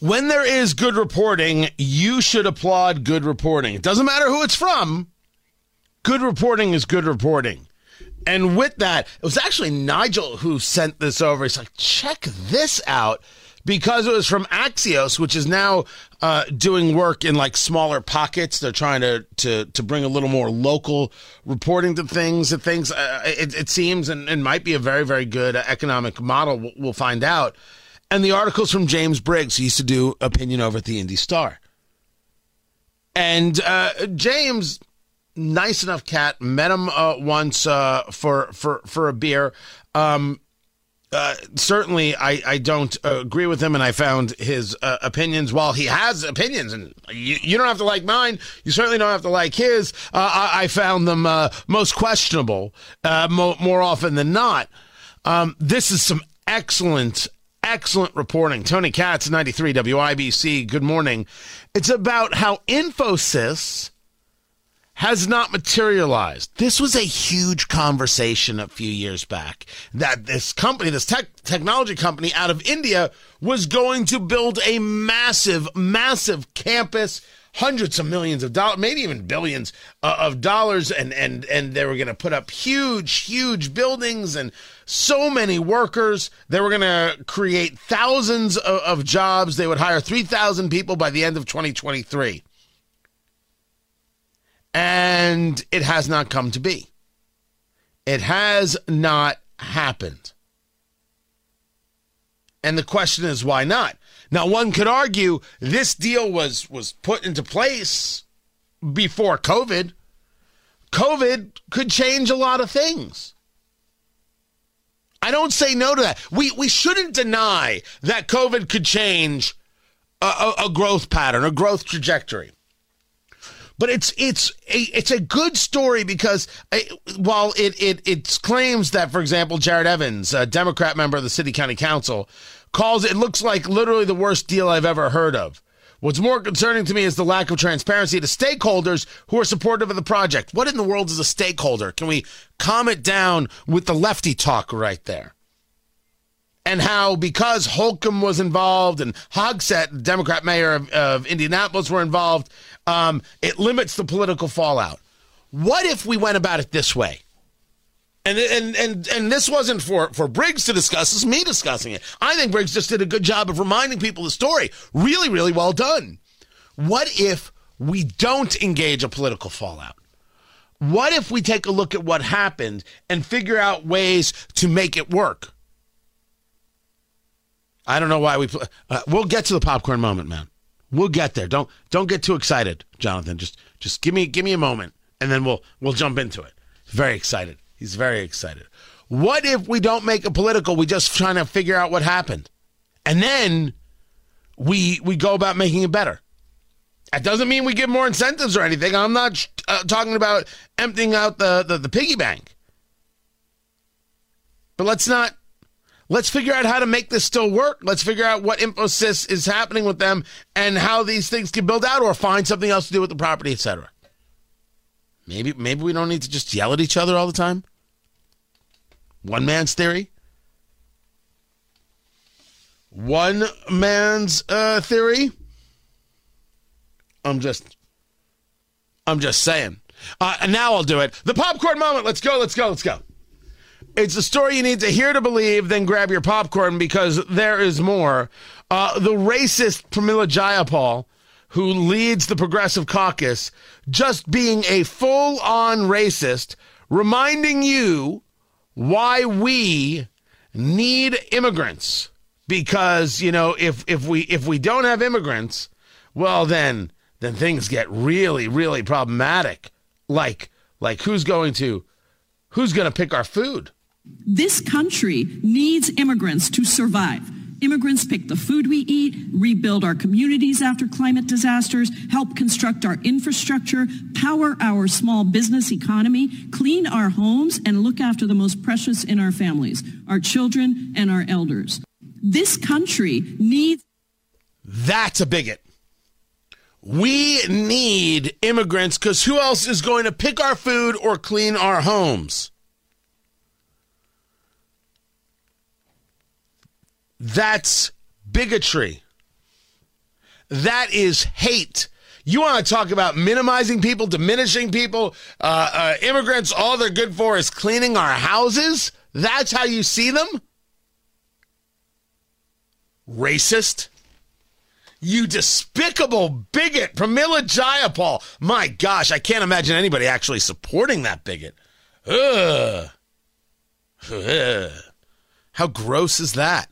When there is good reporting, you should applaud good reporting. It doesn't matter who it's from. Good reporting is good reporting. And with that, it was actually Nigel who sent this over. He's like, check this out because it was from Axios, which is now uh, doing work in like smaller pockets. They're trying to to to bring a little more local reporting to things. And things uh, it, it, seems and, and might be a very very good economic model. We'll, we'll find out. And the articles from James Briggs, He used to do opinion over at the Indy Star. And uh, James nice enough cat. Met him uh, once uh, for for for a beer. Um, uh, certainly, I, I don't agree with him, and I found his uh, opinions. While he has opinions, and you, you don't have to like mine, you certainly don't have to like his. Uh, I, I, found them most questionable mo- more often than not. Um, this is some excellent, excellent reporting. Tony Katz, 93 WIBC. Good morning. It's about how Infosys has not materialized. This was a huge conversation a few years back that this company, this tech technology company out of India was going to build a massive, massive campus, hundreds of millions of dollars, maybe even billions uh, of dollars and and and they were going to put up huge, huge buildings and so many workers. They were going to create thousands of, of jobs. They would hire 3,000 people by the end of 2023 and it has not come to be. It has not happened. And the question is why not? Now one could argue this deal was was put into place before COVID. COVID could change a lot of things. I don't say no to that. We we shouldn't deny that COVID could change a, a, a growth pattern, a growth trajectory. But it's it's a, it's a good story because uh, while it, it it claims that, for example, Jared Evans, a Democrat member of the City County Council, calls it looks like literally the worst deal I've ever heard of. What's more concerning to me is the lack of transparency to stakeholders who are supportive of the project. What in the world is a stakeholder? Can we calm it down with the lefty talk right there? And how because Holcomb was involved and Hogsett, Democrat mayor of, of Indianapolis, were involved, um, it limits the political fallout. What if we went about it this way? And, and and and this wasn't for for Briggs to discuss. Is me discussing it. I think Briggs just did a good job of reminding people the story. Really, really well done. What if we don't engage a political fallout? What if we take a look at what happened and figure out ways to make it work? I don't know why we. Pl- uh, we'll get to the popcorn moment, man. We'll get there. Don't don't get too excited, Jonathan. Just just give me give me a moment, and then we'll we'll jump into it. Very excited. He's very excited. What if we don't make it political? We just trying to figure out what happened, and then we we go about making it better. That doesn't mean we give more incentives or anything. I'm not uh, talking about emptying out the, the the piggy bank. But let's not Let's figure out how to make this still work. Let's figure out what Infosys is happening with them and how these things can build out or find something else to do with the property, etc. Maybe maybe we don't need to just yell at each other all the time. One man's theory. One man's uh, theory. I'm just I'm just saying. Uh, and now I'll do it. The popcorn moment. Let's go. Let's go. Let's go. It's a story you need to hear to believe, then grab your popcorn because there is more. Uh, the racist Pramila Jayapal, who leads the Progressive Caucus, just being a full on racist, reminding you why we need immigrants. Because, you know, if, if we if we don't have immigrants, well then then things get really, really problematic. Like like who's going to who's going to pick our food? This country needs immigrants to survive. Immigrants pick the food we eat, rebuild our communities after climate disasters, help construct our infrastructure, power our small business economy, clean our homes, and look after the most precious in our families, our children and our elders. This country needs. That's a bigot. We need immigrants because who else is going to pick our food or clean our homes? That's bigotry. That is hate. You want to talk about minimizing people, diminishing people, uh, uh, immigrants, all they're good for is cleaning our houses? That's how you see them? Racist? You despicable bigot, Pramila Jayapal. My gosh, I can't imagine anybody actually supporting that bigot. Ugh. Ugh. How gross is that?